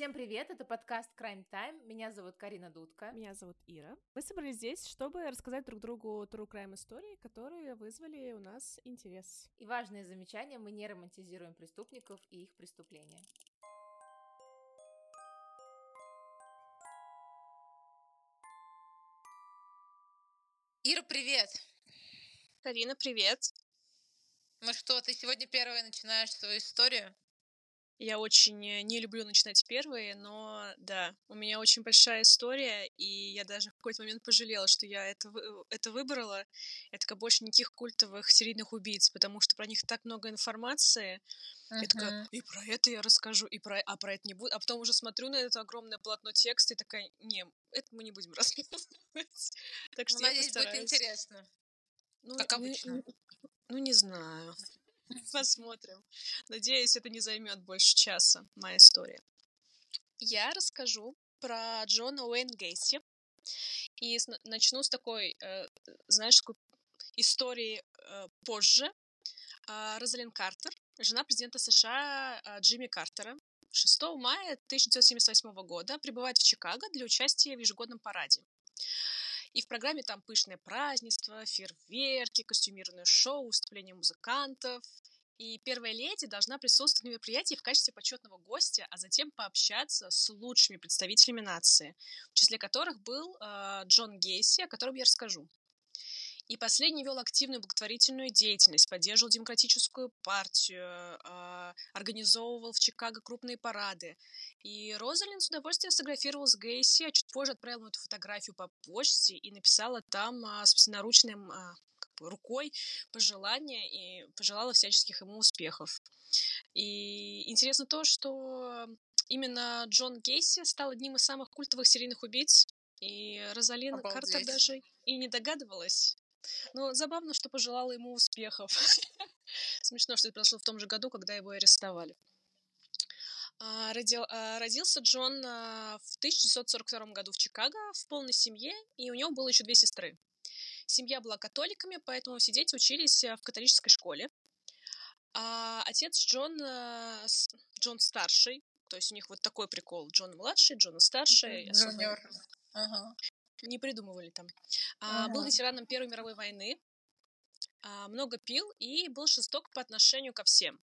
Всем привет, это подкаст Crime Time. Меня зовут Карина Дудка. Меня зовут Ира. Мы собрались здесь, чтобы рассказать друг другу true crime истории, которые вызвали у нас интерес. И важное замечание, мы не романтизируем преступников и их преступления. Ира, привет! Карина, привет! Ну что, ты сегодня первая начинаешь свою историю? Я очень э, не люблю начинать первые, но да, у меня очень большая история, и я даже в какой-то момент пожалела, что я это, э, это выбрала. Это как больше никаких культовых серийных убийц, потому что про них так много информации. Uh-huh. Я такая, и про это я расскажу, и про, а про это не буду. А потом уже смотрю на это огромное полотно текста и такая, не, это мы не будем рассказывать. Так что ну, я надеюсь, постараюсь. будет интересно. Ну, как обычно. Ну, ну, не знаю. Посмотрим. Надеюсь, это не займет больше часа, моя история. Я расскажу про Джона Уэйн Гейси. И начну с такой, э, знаешь, такой истории э, позже. Э, Розалин Картер, жена президента США э, Джимми Картера, 6 мая 1978 года прибывает в Чикаго для участия в ежегодном параде. И в программе там пышное празднество, фейерверки, костюмированное шоу, выступления музыкантов. И первая леди должна присутствовать на мероприятии в качестве почетного гостя, а затем пообщаться с лучшими представителями нации, в числе которых был э, Джон Гейси, о котором я расскажу. И последний вел активную благотворительную деятельность, поддерживал демократическую партию, э, организовывал в Чикаго крупные парады. И Розалин с удовольствием сфотографировал с Гейси, а чуть позже отправил эту фотографию по почте и написала там э, собственноручным э, рукой пожелания и пожелала всяческих ему успехов. И интересно то, что именно Джон Гейси стал одним из самых культовых серийных убийц, и Розалин Обалдеть. Картер даже и не догадывалась, но забавно, что пожелала ему успехов. Смешно, что это произошло в том же году, когда его арестовали. А, родил, а, родился Джон а, в 1942 году в Чикаго в полной семье, и у него было еще две сестры. Семья была католиками, поэтому все дети учились в католической школе. А отец Джон, Джон старший, то есть у них вот такой прикол. Джон младший, Джон старший. Junior. Ага не придумывали там. А, ага. Был ветераном Первой мировой войны, а, много пил и был жесток по отношению ко всем.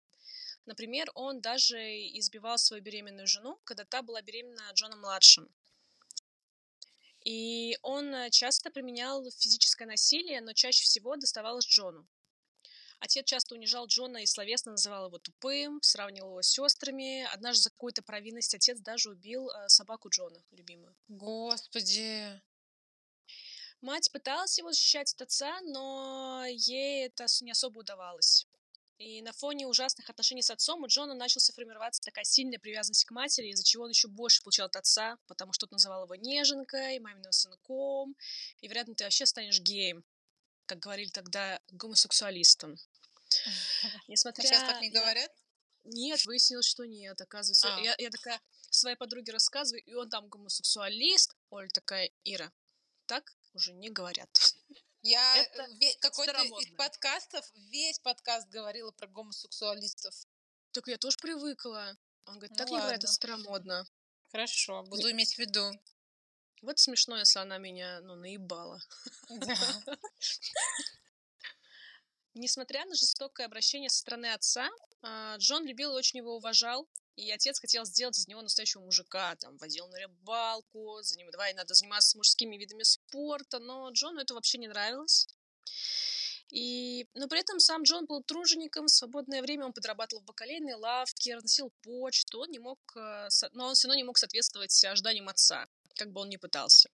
Например, он даже избивал свою беременную жену, когда та была беременна Джоном младшим. И он э, часто применял физическое насилие, но чаще всего доставалось Джону. Отец часто унижал Джона и словесно называл его тупым, сравнивал его с сестрами. Однажды за какую-то провинность отец даже убил э, собаку Джона, любимую. Господи! Мать пыталась его защищать от отца, но ей это не особо удавалось. И на фоне ужасных отношений с отцом у Джона начался формироваться такая сильная привязанность к матери, из-за чего он еще больше получал от отца, потому что тот называл его неженкой, маминым сынком, и, вероятно, ты вообще станешь геем, как говорили тогда, гомосексуалистом. Несмотря... А сейчас так не говорят? Нет, выяснилось, что нет, оказывается. А. Я, я такая своей подруге рассказываю, и он там гомосексуалист. Оля такая, Ира, так уже не говорят. Я это какой-то из подкастов, весь подкаст говорила про гомосексуалистов. Так я тоже привыкла. Он говорит, ну так ладно. не говорят, это старомодно. Хорошо, буду иметь в виду. Вот смешно, если она меня, ну, наебала. Несмотря на жестокое обращение со стороны отца, а, Джон любил и очень его уважал. И отец хотел сделать из него настоящего мужика, там, водил на рыбалку, за ним давай, надо заниматься мужскими видами спорта, но Джону это вообще не нравилось. И, но при этом сам Джон был тружеником, в свободное время он подрабатывал в бакалейной лавке, разносил почту, он не мог, э, но он все равно не мог соответствовать ожиданиям отца, как бы он ни пытался.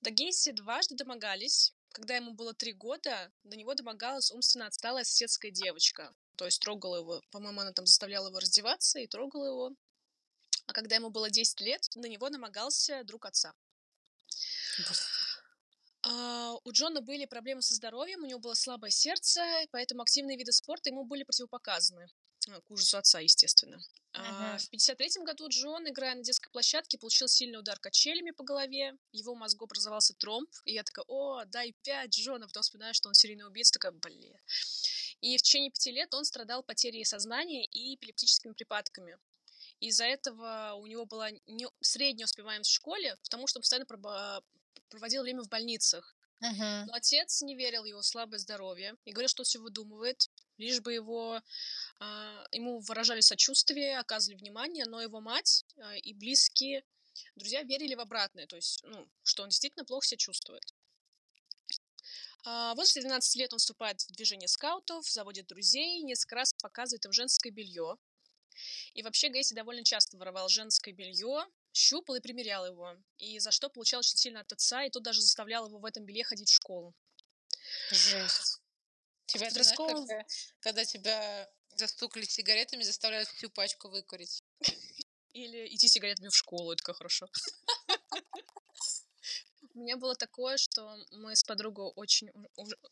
До Гейси дважды домогались. Когда ему было три года, до него домогалась умственно отсталая соседская девочка. То есть трогала его, по-моему, она там заставляла его раздеваться и трогала его. А когда ему было 10 лет, на него намогался друг отца. А, у Джона были проблемы со здоровьем, у него было слабое сердце, поэтому активные виды спорта ему были противопоказаны. А, к ужасу отца, естественно. Uh-huh. В 53 году Джон, играя на детской площадке, получил сильный удар качелями по голове. Его мозгу образовался тромб. И я такая, о, дай пять, Джон. А потом вспоминаю, что он серийный убийца. Такая, блин. И в течение пяти лет он страдал потерей сознания и эпилептическими припадками. Из-за этого у него была не... средняя успеваемость в школе, потому что он постоянно проба... проводил время в больницах. Uh-huh. Но отец не верил в его слабое здоровье и говорил, что он все выдумывает, лишь бы его, э, ему выражали сочувствие, оказывали внимание, но его мать э, и близкие друзья верили в обратное, то есть, ну, что он действительно плохо себя чувствует. А, возле 12 лет он вступает в движение скаутов, заводит друзей, несколько раз показывает им женское белье. И вообще Гейси довольно часто воровал женское белье, щупал и примерял его, и за что получал очень сильно от отца, и тот даже заставлял его в этом белье ходить в школу. Жесть. Тебя, знаешь, когда, когда тебя застукали сигаретами, заставляют всю пачку выкурить. Или идти сигаретами в школу, это как хорошо. У меня было такое, что мы с подругой очень,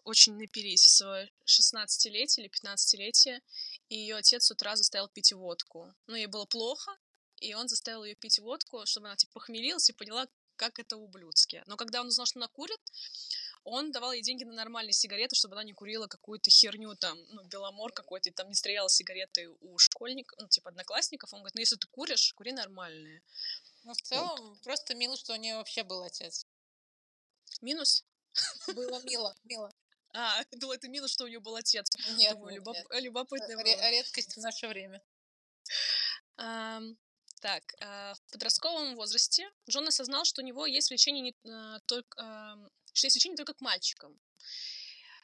очень напились в свое 16-летие или 15-летие, и ее отец с утра заставил пить водку. Ну, ей было плохо, и он заставил ее пить водку, чтобы она, типа, похмелилась и поняла, как это ублюдски. Но когда он узнал, что она курит, он давал ей деньги на нормальные сигареты, чтобы она не курила какую-то херню, там, ну, беломор какой-то, и там не стреляла сигареты у школьников, ну, типа, одноклассников. Он говорит, ну, если ты куришь, кури нормальные. Ну, в целом, вот. просто мило, что у нее вообще был отец. Минус? Было мило, мило. А, думала, это минус, что у нее был отец. Нет, Думаю, нет, любоп... нет. любопытно Ре- Редкость в наше время. Um, так, uh, в подростковом возрасте Джон осознал, что у него есть влечение не uh, только, uh, что есть влечение только к мальчикам.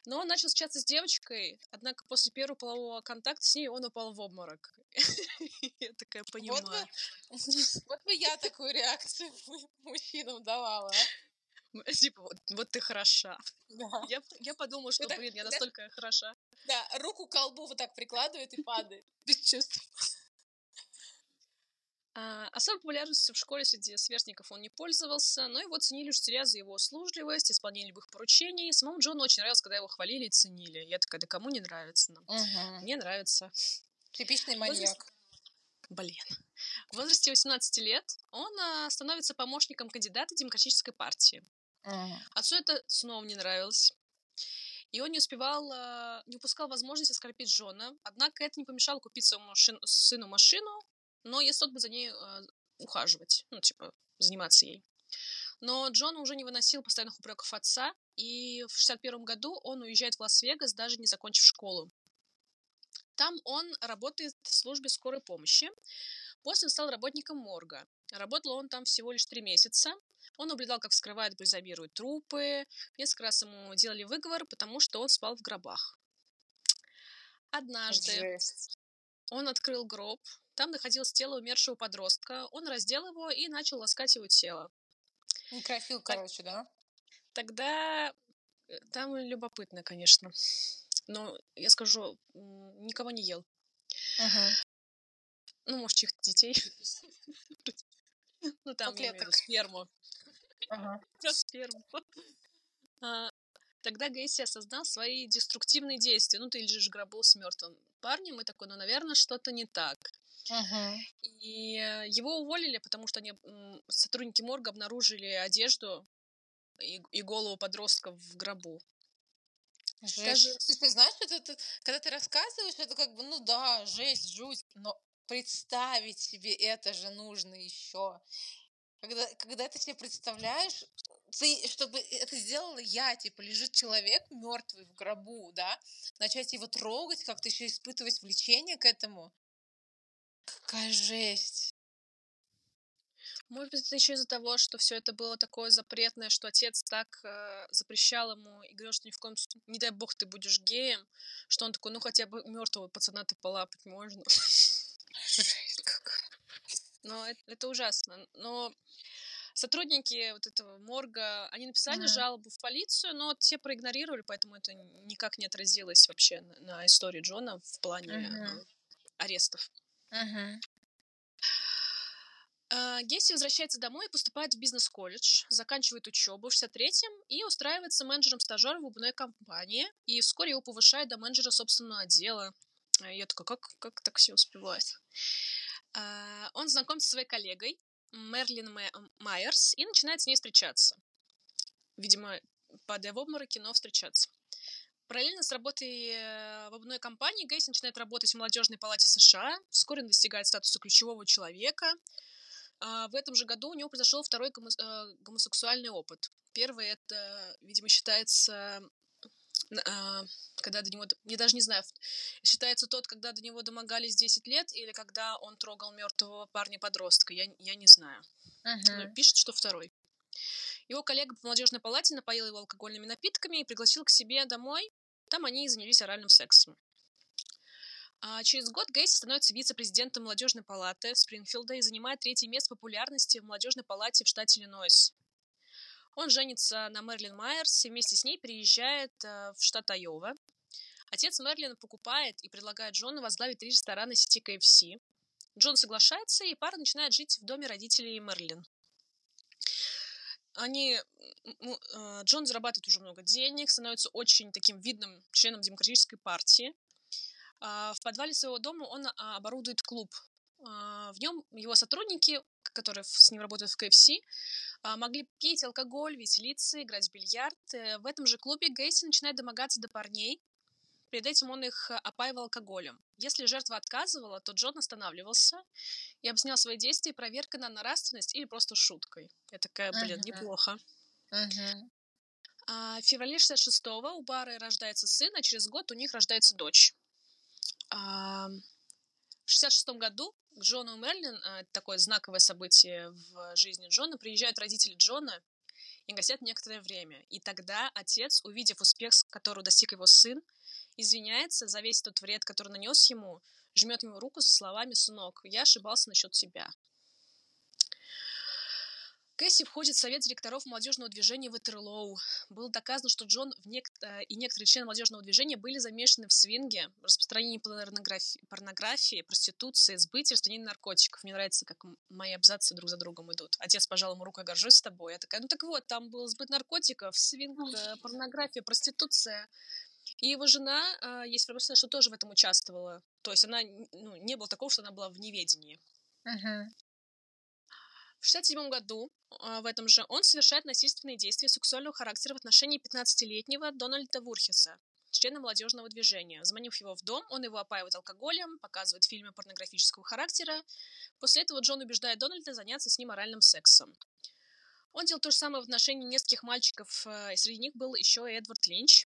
Но он начал встречаться с девочкой, однако после первого полового контакта с ней он упал в обморок. Я такая понимаю. Вот бы я такую реакцию мужчинам давала, а? Типа, вот, вот ты хороша. Да. Я, я подумала, что, блин, я настолько это... хороша. Да, руку к колбу вот так прикладывает и падает. Без чувств. А, особой популярностью в школе среди сверстников он не пользовался, но его ценили учителя за его услужливость, исполнение любых поручений. Самому Джону очень нравилось, когда его хвалили и ценили. Я такая, да кому не нравится? Угу. Мне нравится. Типичный маньяк. Блин. В возрасте 18 лет он а, становится помощником кандидата Демократической партии. Отцу это снова не нравилось. И он не успевал, а, не упускал возможности оскорбить Джона. Однако это не помешало купить своему машину, сыну машину, но если тот бы за ней э, ухаживать, ну, типа, заниматься ей. Но Джон уже не выносил постоянных упреков отца, и в 61 году он уезжает в Лас-Вегас, даже не закончив школу. Там он работает в службе скорой помощи. После он стал работником морга. Работал он там всего лишь три месяца. Он наблюдал, как вскрывают, бальзамируют трупы. Несколько раз ему делали выговор, потому что он спал в гробах. Однажды Жесть. он открыл гроб. Там находилось тело умершего подростка. Он раздел его и начал ласкать его тело. Некрофил, короче, да? Тогда э, там любопытно, конечно. Но я скажу, никого не ел. Ага. Ну, может, чьих детей. Ну, там, я имею сперму. Ага. Про сперму. А, тогда Гейси осознал свои деструктивные действия. Ну, ты лежишь гробу с мертвым парнем, и такой, ну, наверное, что-то не так. Uh-huh. И э, его уволили, потому что они, сотрудники морга обнаружили одежду и, и голову подростка в гробу. Жесть. Скажи... Ты знаешь, это, это, когда ты рассказываешь, это как бы, ну да, жесть, жуть, но представить себе это же нужно еще. Когда, когда ты себе представляешь, ты, чтобы это сделала я, типа, лежит человек мертвый в гробу, да, начать его трогать, как-то еще испытывать влечение к этому. Какая жесть. Может быть, это еще из-за того, что все это было такое запретное, что отец так э, запрещал ему и говорил, что ни в коем случае, не дай бог, ты будешь геем, что он такой, ну хотя бы мертвого пацана-то полапать можно. Но это, это ужасно. Но сотрудники вот этого морга, они написали uh-huh. жалобу в полицию, но те проигнорировали, поэтому это никак не отразилось вообще на, на истории Джона в плане uh-huh. арестов. Uh-huh. Гесси возвращается домой и поступает в бизнес-колледж, заканчивает учебу в 63-м и устраивается менеджером-стажером в обувной компании, и вскоре его повышают до менеджера собственного отдела. А я такая, как, как так все успевает? А, он знакомится со своей коллегой Мерлин Майерс и начинает с ней встречаться. Видимо, падая в обмороки, но встречаться. Параллельно с работой э, в одной компании Гейс начинает работать в молодежной палате США. Вскоре он достигает статуса ключевого человека. А, в этом же году у него произошел второй э, гомосексуальный опыт. Первый это, видимо, считается когда до него, я даже не знаю, считается тот, когда до него домогались 10 лет, или когда он трогал мертвого парня-подростка, я, я не знаю. Uh-huh. Пишет, что второй. Его коллега по молодежной палате напоил его алкогольными напитками и пригласил к себе домой. Там они и занялись оральным сексом. А через год Гейси становится вице-президентом молодежной палаты Спрингфилда и занимает третье место популярности в молодежной палате в штате Иллинойс. Он женится на Мерлин Майерс и вместе с ней переезжает э, в штат Айова. Отец Мерлина покупает и предлагает Джону возглавить три ресторана сети KFC. Джон соглашается, и пара начинает жить в доме родителей Мерлин. Они, э, Джон зарабатывает уже много денег, становится очень таким видным членом демократической партии. А, в подвале своего дома он а, оборудует клуб. А, в нем его сотрудники, которые с ним работают в КФС, могли пить алкоголь, веселиться, играть в бильярд. Э, в этом же клубе Гейси начинает домогаться до парней. Перед этим он их опаивал алкоголем. Если жертва отказывала, то Джон останавливался и объяснял свои действия проверкой на нравственность или просто шуткой. Я такая, блин, uh-huh. неплохо. Uh-huh. А в феврале 66-го у Бары рождается сын, а через год у них рождается дочь. А в 66 году к Джону Мерлин, а, такое знаковое событие в жизни Джона, приезжают родители Джона и гостят некоторое время. И тогда отец, увидев успех, которого достиг его сын, извиняется за весь тот вред, который нанес ему, жмет ему руку со словами «Сынок, я ошибался насчет тебя». Кэсси входит в совет директоров молодежного движения Ватерлоу. Было доказано, что Джон нек... Э, и некоторые члены молодежного движения были замешаны в свинге, распространении порнографии, порнографии проституции, сбытии, распространении наркотиков. Мне нравится, как мои абзацы друг за другом идут. Отец пожал ему руку, я горжусь тобой. Я такая, ну так вот, там был сбыт наркотиков, свинг, э, порнография, проституция. И его жена, э, есть информация, что тоже в этом участвовала. То есть она, ну, не было такого, что она была в неведении. Uh-huh. В 1967 году, а, в этом же, он совершает насильственные действия сексуального характера в отношении 15-летнего Дональда Вурхеса, члена молодежного движения. Заманив его в дом, он его опаивает алкоголем, показывает фильмы порнографического характера. После этого Джон убеждает Дональда заняться с ним оральным сексом. Он делал то же самое в отношении нескольких мальчиков, э, и среди них был еще и Эдвард Линч.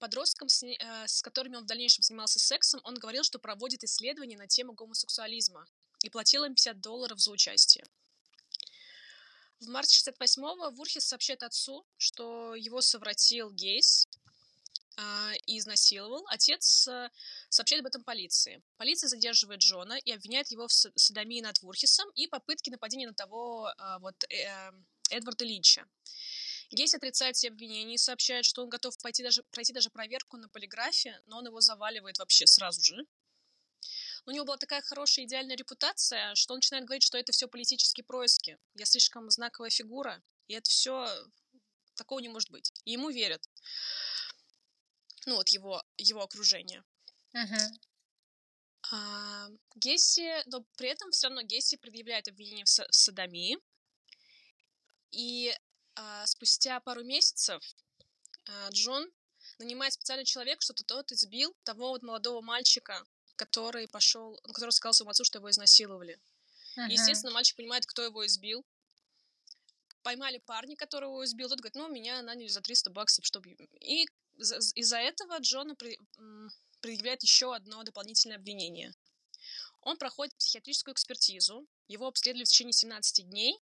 Подросткам, с, э, с которыми он в дальнейшем занимался сексом, он говорил, что проводит исследования на тему гомосексуализма и платил им 50 долларов за участие. В марте 68-го Вурхис сообщает отцу, что его совратил Гейс э, и изнасиловал. Отец э, сообщает об этом полиции. Полиция задерживает Джона и обвиняет его в садомии над Вурхисом и попытке нападения на того э, вот э, Эдварда Линча. Гейс отрицает все обвинения и сообщает, что он готов пойти даже, пройти даже проверку на полиграфе, но он его заваливает вообще сразу же у него была такая хорошая идеальная репутация, что он начинает говорить, что это все политические происки. Я слишком знаковая фигура, и это все такого не может быть. И ему верят. Ну вот его, его окружение. Uh-huh. А, Гесси, но при этом все равно Гесси предъявляет обвинение в, в садомии. И а, спустя пару месяцев а, Джон нанимает специальный человек, что тот избил того вот молодого мальчика, который пошел, ну, который сказал своему отцу, что его изнасиловали. Uh-huh. естественно, мальчик понимает, кто его избил. Поймали парня, которого его избил. Тот говорит, ну, меня наняли за 300 баксов, чтобы... И из-за этого Джона при... предъявляет еще одно дополнительное обвинение. Он проходит психиатрическую экспертизу, его обследовали в течение 17 дней,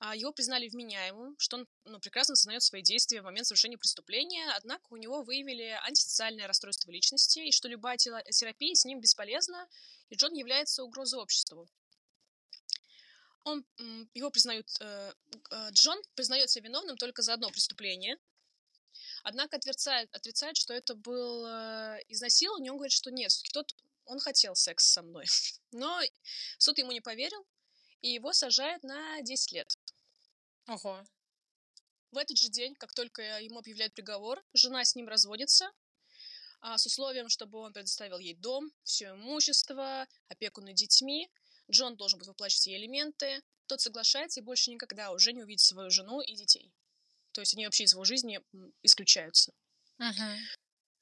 его признали вменяемым, что он ну, прекрасно осознает свои действия в момент совершения преступления, однако у него выявили антисоциальное расстройство личности, и что любая терапия с ним бесполезна, и Джон является угрозой обществу. Он, его признают, э, э, Джон признается виновным только за одно преступление, однако отрицает, отрицает что это был э, изнасилование, он говорит, что нет, все-таки тот, он хотел секс со мной. Но суд ему не поверил, и его сажают на 10 лет. Ого. В этот же день, как только ему объявляют приговор, жена с ним разводится, а, с условием, чтобы он предоставил ей дом, все имущество, опеку над детьми. Джон должен будет выплачивать ей элементы. Тот соглашается и больше никогда уже не увидит свою жену и детей. То есть они вообще из его жизни исключаются. Uh-huh.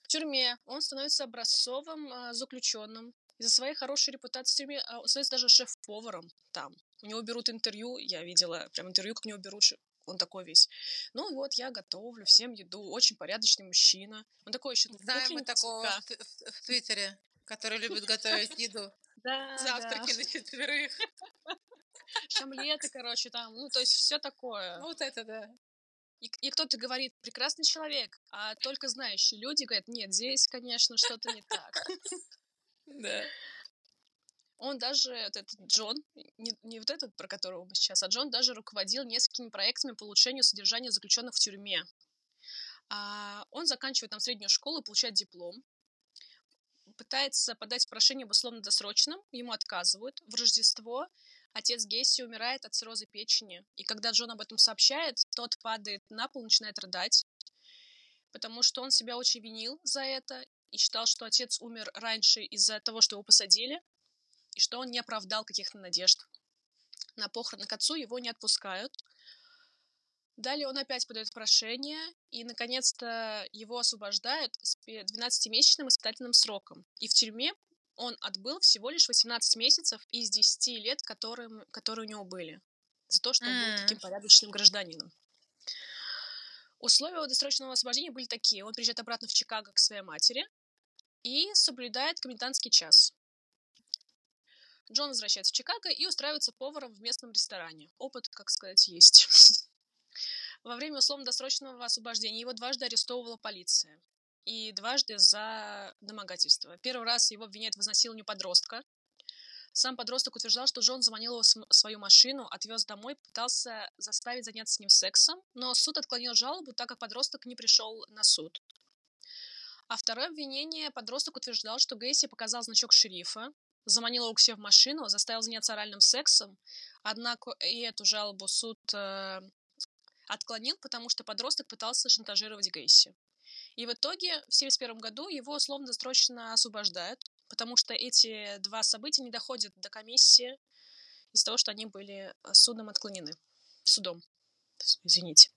В тюрьме он становится образцовым э, заключенным. Из-за своей хорошей репутации в тюрьме э, он становится даже шеф-поваром там. У него берут интервью, я видела прям интервью, как у него берут он такой весь. Ну вот, я готовлю всем еду, очень порядочный мужчина. Он такой еще Знаем мы такого в, в, в Твиттере, который любит готовить еду. Да, Завтраки на четверых. Шамлеты, короче, там, ну, то есть все такое. Вот это да. И, и кто-то говорит, прекрасный человек, а только знающие люди говорят, нет, здесь, конечно, что-то не так. Да. Он даже, вот этот Джон, не, не вот этот, про которого мы сейчас, а Джон даже руководил несколькими проектами по улучшению содержания заключенных в тюрьме. А, он заканчивает там среднюю школу, получает диплом, пытается подать прошение об условно-досрочном, ему отказывают. В Рождество отец Гесси умирает от цирроза печени, и когда Джон об этом сообщает, тот падает на пол, начинает рыдать, потому что он себя очень винил за это и считал, что отец умер раньше из-за того, что его посадили, и что он не оправдал каких-то надежд. На похороны к отцу его не отпускают. Далее он опять подает прошение, и, наконец-то, его освобождают с 12-месячным испытательным сроком. И в тюрьме он отбыл всего лишь 18 месяцев из 10 лет, которые, которые у него были. За то, что он был таким порядочным гражданином. Условия его досрочного освобождения были такие. Он приезжает обратно в Чикаго к своей матери и соблюдает комендантский час. Джон возвращается в Чикаго и устраивается поваром в местном ресторане. Опыт, как сказать, есть. Во время условно-досрочного освобождения его дважды арестовывала полиция. И дважды за домогательство. Первый раз его обвиняют в изнасиловании подростка. Сам подросток утверждал, что Джон заманил его в свою машину, отвез домой, пытался заставить заняться с ним сексом, но суд отклонил жалобу, так как подросток не пришел на суд. А второе обвинение подросток утверждал, что Гейси показал значок шерифа, заманил его к себе в машину, заставил заняться оральным сексом, однако и эту жалобу суд э, отклонил, потому что подросток пытался шантажировать Гейси. И в итоге в 1971 году его условно-досрочно освобождают, потому что эти два события не доходят до комиссии из-за того, что они были э, судом отклонены. Судом. Извините.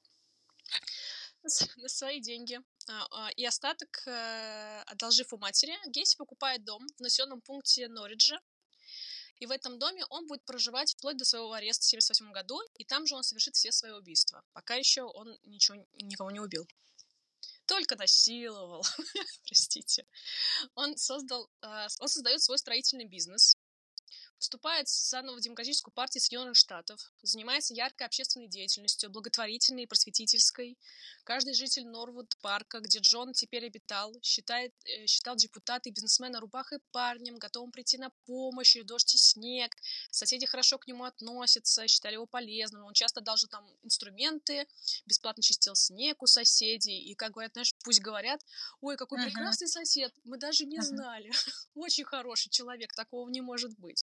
На свои деньги а, и остаток, э, одолжив у матери, Гейси покупает дом в населенном пункте Норриджа. И в этом доме он будет проживать вплоть до своего ареста в 1978 году, и там же он совершит все свои убийства. Пока еще он ничего, никого не убил. Только насиловал, простите. Он создал, э, он создает свой строительный бизнес, Вступает заново в Демократическую партию Соединенных Штатов, занимается яркой общественной деятельностью, благотворительной и просветительской. Каждый житель Норвуд-парка, где Джон теперь обитал, считает, э, считал депутата и бизнесмена рубахой парнем, готовым прийти на помощь, и дождь и снег. Соседи хорошо к нему относятся, считали его полезным. Он часто должен там инструменты, бесплатно чистил снег у соседей. И, как говорят, знаешь, пусть говорят, ой, какой uh-huh. прекрасный сосед, мы даже не uh-huh. знали. Очень хороший человек, такого не может быть.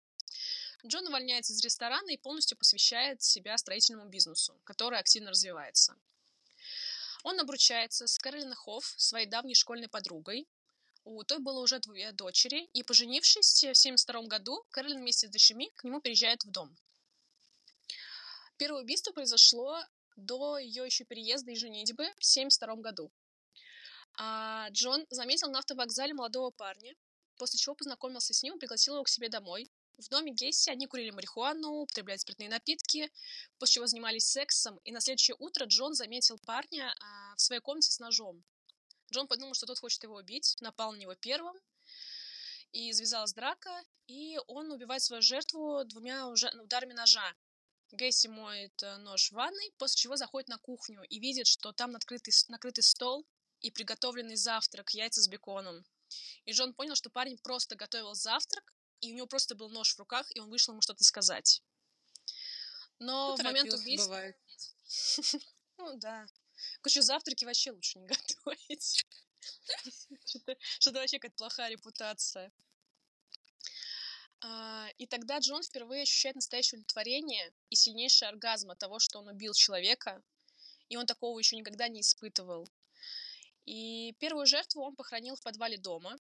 Джон увольняется из ресторана и полностью посвящает себя строительному бизнесу, который активно развивается. Он обручается с Кэролин Хофф, своей давней школьной подругой. У той было уже две дочери, и, поженившись в 1972 году, Кэролин вместе с дочерьми к нему переезжает в дом. Первое убийство произошло до ее еще переезда и женитьбы в 1972 году. А Джон заметил на автовокзале молодого парня, после чего познакомился с ним и пригласил его к себе домой, в доме Гесси они курили марихуану, употребляли спиртные напитки, после чего занимались сексом, и на следующее утро Джон заметил парня а, в своей комнате с ножом. Джон подумал, что тот хочет его убить, напал на него первым, и завязалась драка, и он убивает свою жертву двумя ударами ножа. Гесси моет э, нож в ванной, после чего заходит на кухню и видит, что там накрытый, накрытый стол и приготовленный завтрак, яйца с беконом. И Джон понял, что парень просто готовил завтрак, и у него просто был нож в руках, и он вышел ему что-то сказать. Но в момент убийства... Ну да. Короче, завтраки вообще лучше не готовить. Что-то вообще какая-то плохая репутация. А, и тогда Джон впервые ощущает настоящее удовлетворение и сильнейший оргазм от того, что он убил человека, и он такого еще никогда не испытывал. И первую жертву он похоронил в подвале дома,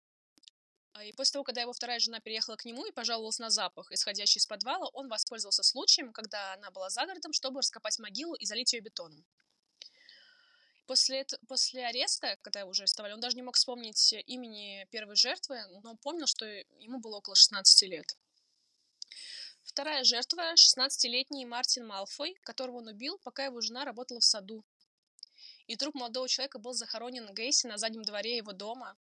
и после того, когда его вторая жена переехала к нему и пожаловалась на запах, исходящий из подвала, он воспользовался случаем, когда она была за городом, чтобы раскопать могилу и залить ее бетоном. После, после ареста, когда его уже арестовали, он даже не мог вспомнить имени первой жертвы, но помнил, что ему было около 16 лет. Вторая жертва — 16-летний Мартин Малфой, которого он убил, пока его жена работала в саду. И труп молодого человека был захоронен Гейси на заднем дворе его дома.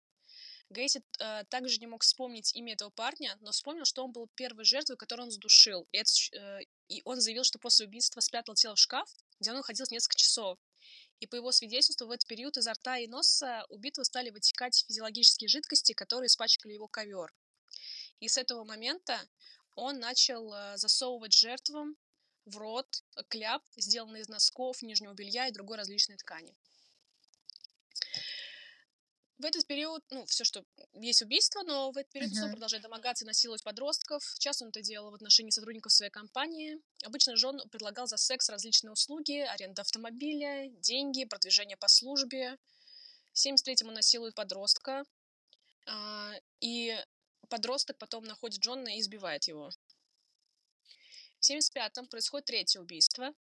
Гейси э, также не мог вспомнить имя этого парня, но вспомнил, что он был первой жертвой, которую он задушил. И, это, э, и он заявил, что после убийства спрятал тело в шкаф, где оно находилось несколько часов. И по его свидетельству, в этот период изо рта и носа убитого стали вытекать физиологические жидкости, которые испачкали его ковер. И с этого момента он начал э, засовывать жертвам в рот кляп, сделанный из носков, нижнего белья и другой различной ткани. В этот период, ну, все, что есть убийство, но в этот период uh-huh. он продолжает домогаться и насиловать подростков. Часто он это делал в отношении сотрудников своей компании. Обычно же он предлагал за секс различные услуги, аренда автомобиля, деньги, продвижение по службе. В 73-м он насилует подростка. А, и подросток потом находит Джона и избивает его. В 75-м происходит третье убийство.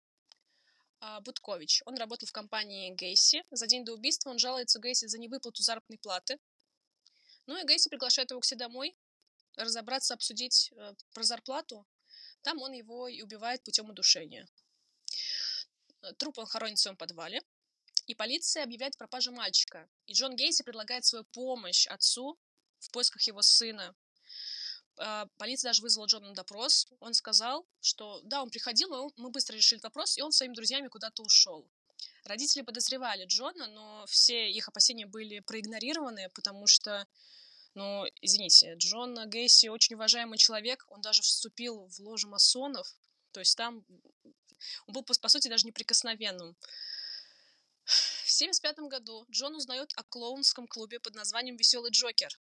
А, Будкович. Он работал в компании Гейси. За день до убийства он жалуется Гейси за невыплату заработной платы. Ну и Гейси приглашает его к себе домой, разобраться, обсудить э, про зарплату. Там он его и убивает путем удушения. Труп он хоронит в своем подвале. И полиция объявляет пропажу мальчика. И Джон Гейси предлагает свою помощь отцу в поисках его сына. А, полиция даже вызвала Джона на допрос. Он сказал, что да, он приходил, но мы быстро решили вопрос, и он своими друзьями куда-то ушел. Родители подозревали Джона, но все их опасения были проигнорированы, потому что, ну, извините, Джон Гейси очень уважаемый человек, он даже вступил в ложу масонов, то есть там он был, по сути, даже неприкосновенным. В 1975 году Джон узнает о клоунском клубе под названием «Веселый Джокер»,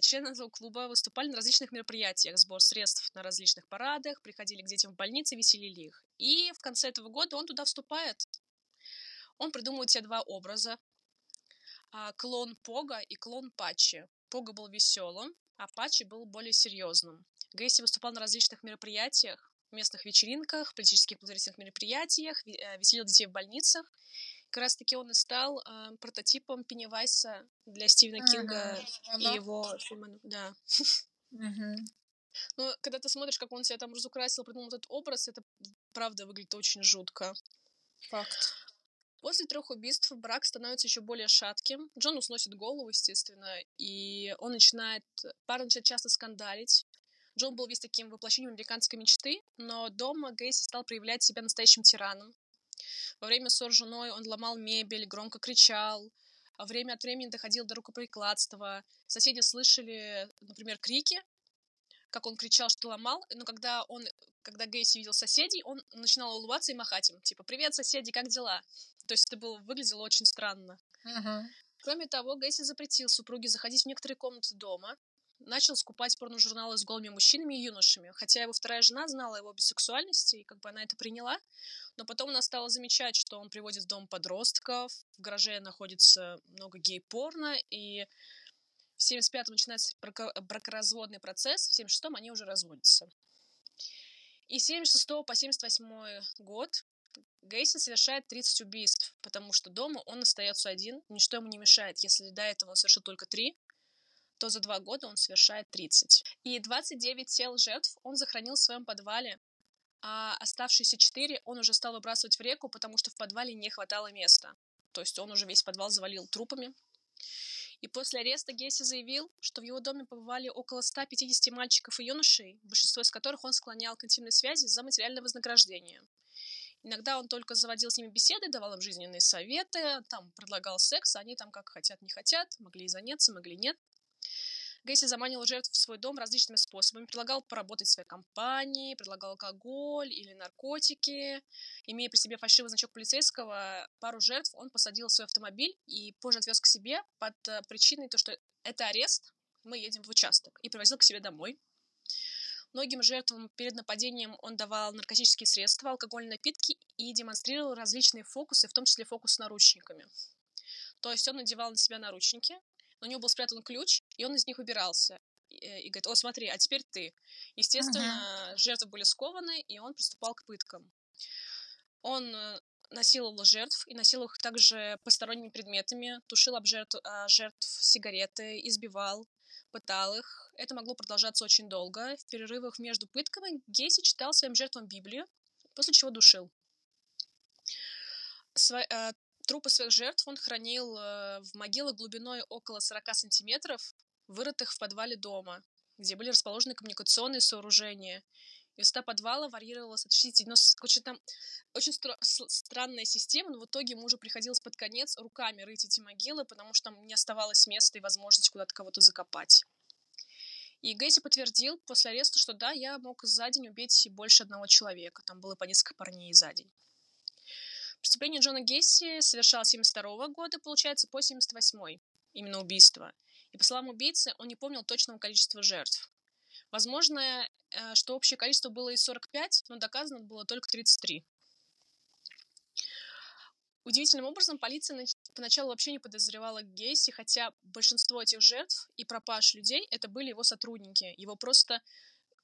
Члены этого клуба выступали на различных мероприятиях, сбор средств на различных парадах, приходили к детям в больницы, веселили их. И в конце этого года он туда вступает. Он придумывает себе два образа. А, клон Пога и клон Патчи. Пога был веселым, а Патчи был более серьезным. Гейси выступал на различных мероприятиях, местных вечеринках, политических благотворительных мероприятиях, э, веселил детей в больницах как раз-таки он и стал э, прототипом Пеннивайса для Стивена Кинга uh-huh. и его фильма. Да. Uh-huh. Ну, когда ты смотришь, как он себя там разукрасил, придумал этот образ, это правда выглядит очень жутко. Факт. После трех убийств брак становится еще более шатким. Джон усносит голову, естественно, и он начинает... Пара начинает часто скандалить. Джон был весь таким воплощением американской мечты, но дома Гейси стал проявлять себя настоящим тираном. Во время ссор с женой он ломал мебель, громко кричал, а время от времени доходил до рукоприкладства. Соседи слышали, например, крики, как он кричал, что ломал, но когда он, когда Гейси видел соседей, он начинал улыбаться и махать им, типа, «Привет, соседи, как дела?» То есть это было, выглядело очень странно. Uh-huh. Кроме того, Гейси запретил супруге заходить в некоторые комнаты дома, начал скупать порножурналы с голыми мужчинами и юношами. Хотя его вторая жена знала его бисексуальности, и как бы она это приняла. Но потом она стала замечать, что он приводит в дом подростков, в гараже находится много гей-порно, и в 75-м начинается бракоразводный процесс, в 76-м они уже разводятся. И с 76 по 78 год Гейси совершает 30 убийств, потому что дома он остается один, ничто ему не мешает. Если до этого он совершил только 3, то за два года он совершает 30. И 29 тел жертв он захоронил в своем подвале, а оставшиеся 4 он уже стал выбрасывать в реку, потому что в подвале не хватало места. То есть он уже весь подвал завалил трупами. И после ареста Гесси заявил, что в его доме побывали около 150 мальчиков и юношей, большинство из которых он склонял к интимной связи за материальное вознаграждение. Иногда он только заводил с ними беседы, давал им жизненные советы, там предлагал секс, а они там как хотят, не хотят, могли и заняться, могли нет. Гейси заманивал жертв в свой дом различными способами. Предлагал поработать в своей компании, предлагал алкоголь или наркотики. Имея при себе фальшивый значок полицейского, пару жертв он посадил в свой автомобиль и позже отвез к себе под э, причиной то, что это арест, мы едем в участок, и привозил к себе домой. Многим жертвам перед нападением он давал наркотические средства, алкогольные напитки и демонстрировал различные фокусы, в том числе фокус с наручниками. То есть он надевал на себя наручники, у него был спрятан ключ, и он из них убирался. И, э, и говорит, о, смотри, а теперь ты. Естественно, uh-huh. жертвы были скованы, и он приступал к пыткам. Он э, насиловал жертв и насиловал их также посторонними предметами, тушил об жертв, а, жертв сигареты, избивал, пытал их. Это могло продолжаться очень долго. В перерывах между пытками Гейси читал своим жертвам Библию, после чего душил. Сво... Э, трупы своих жертв он хранил э, в могилах глубиной около 40 сантиметров, вырытых в подвале дома, где были расположены коммуникационные сооружения. И высота подвала варьировалась от 60 90... Короче, там очень стра- странная система, но в итоге ему уже приходилось под конец руками рыть эти могилы, потому что там не оставалось места и возможности куда-то кого-то закопать. И Гейси подтвердил после ареста, что да, я мог за день убить больше одного человека. Там было по несколько парней за день. Преступление Джона Гейси совершалось 72 года, получается, по 78 именно убийство. И по словам убийцы, он не помнил точного количества жертв. Возможно, э, что общее количество было и 45, но доказано было только 33. Удивительным образом полиция поначалу вообще не подозревала Гейси, хотя большинство этих жертв и пропаж людей это были его сотрудники. Его просто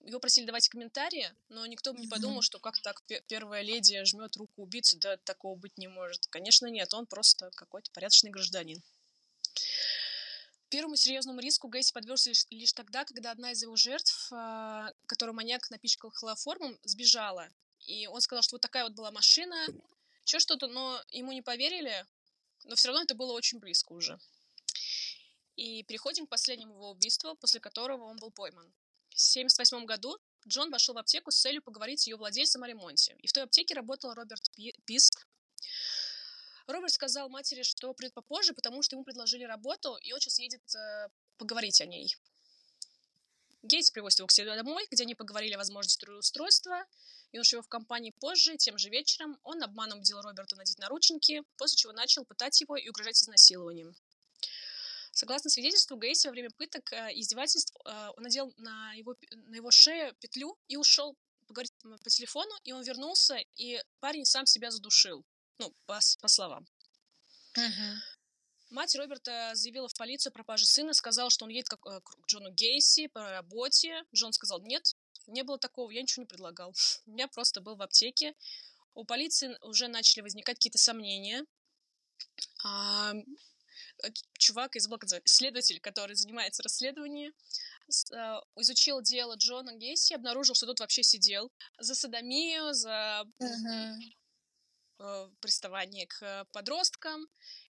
его просили давать комментарии, но никто бы не подумал, что как так первая леди жмет руку убийцы, да такого быть не может. Конечно, нет, он просто какой-то порядочный гражданин. Первому серьезному риску Гейси подвергся лишь, лишь тогда, когда одна из его жертв, э, которую маньяк напичкал хлороформом, сбежала. И он сказал, что вот такая вот была машина, еще что-то, но ему не поверили, но все равно это было очень близко уже. И переходим к последнему его убийству, после которого он был пойман. В 1978 году Джон вошел в аптеку с целью поговорить с ее владельцем о ремонте. И в той аптеке работал Роберт Писк. Роберт сказал матери, что придет попозже, потому что ему предложили работу, и он сейчас едет э, поговорить о ней. Гейтс привозит его к себе домой, где они поговорили о возможности трудоустройства, и он его в компании позже, тем же вечером, он обманом убедил Роберта надеть наручники, после чего начал пытать его и угрожать изнасилованием. Согласно свидетельству, Гейси во время пыток э, и издевательств э, он надел на его, на его шею петлю и ушел поговорить по телефону, и он вернулся, и парень сам себя задушил. Ну, по, по словам. Uh-huh. Мать Роберта заявила в полицию о пропаже сына, сказала, что он едет к, э, к Джону Гейси по работе. Джон сказал, нет, не было такого, я ничего не предлагал. Я просто был в аптеке. У полиции уже начали возникать какие-то сомнения. А, чувак из блока, следователь, который занимается расследованием, а, изучил дело Джона Гейси, обнаружил, что тот вообще сидел за садомию, за uh-huh. приставание к подросткам.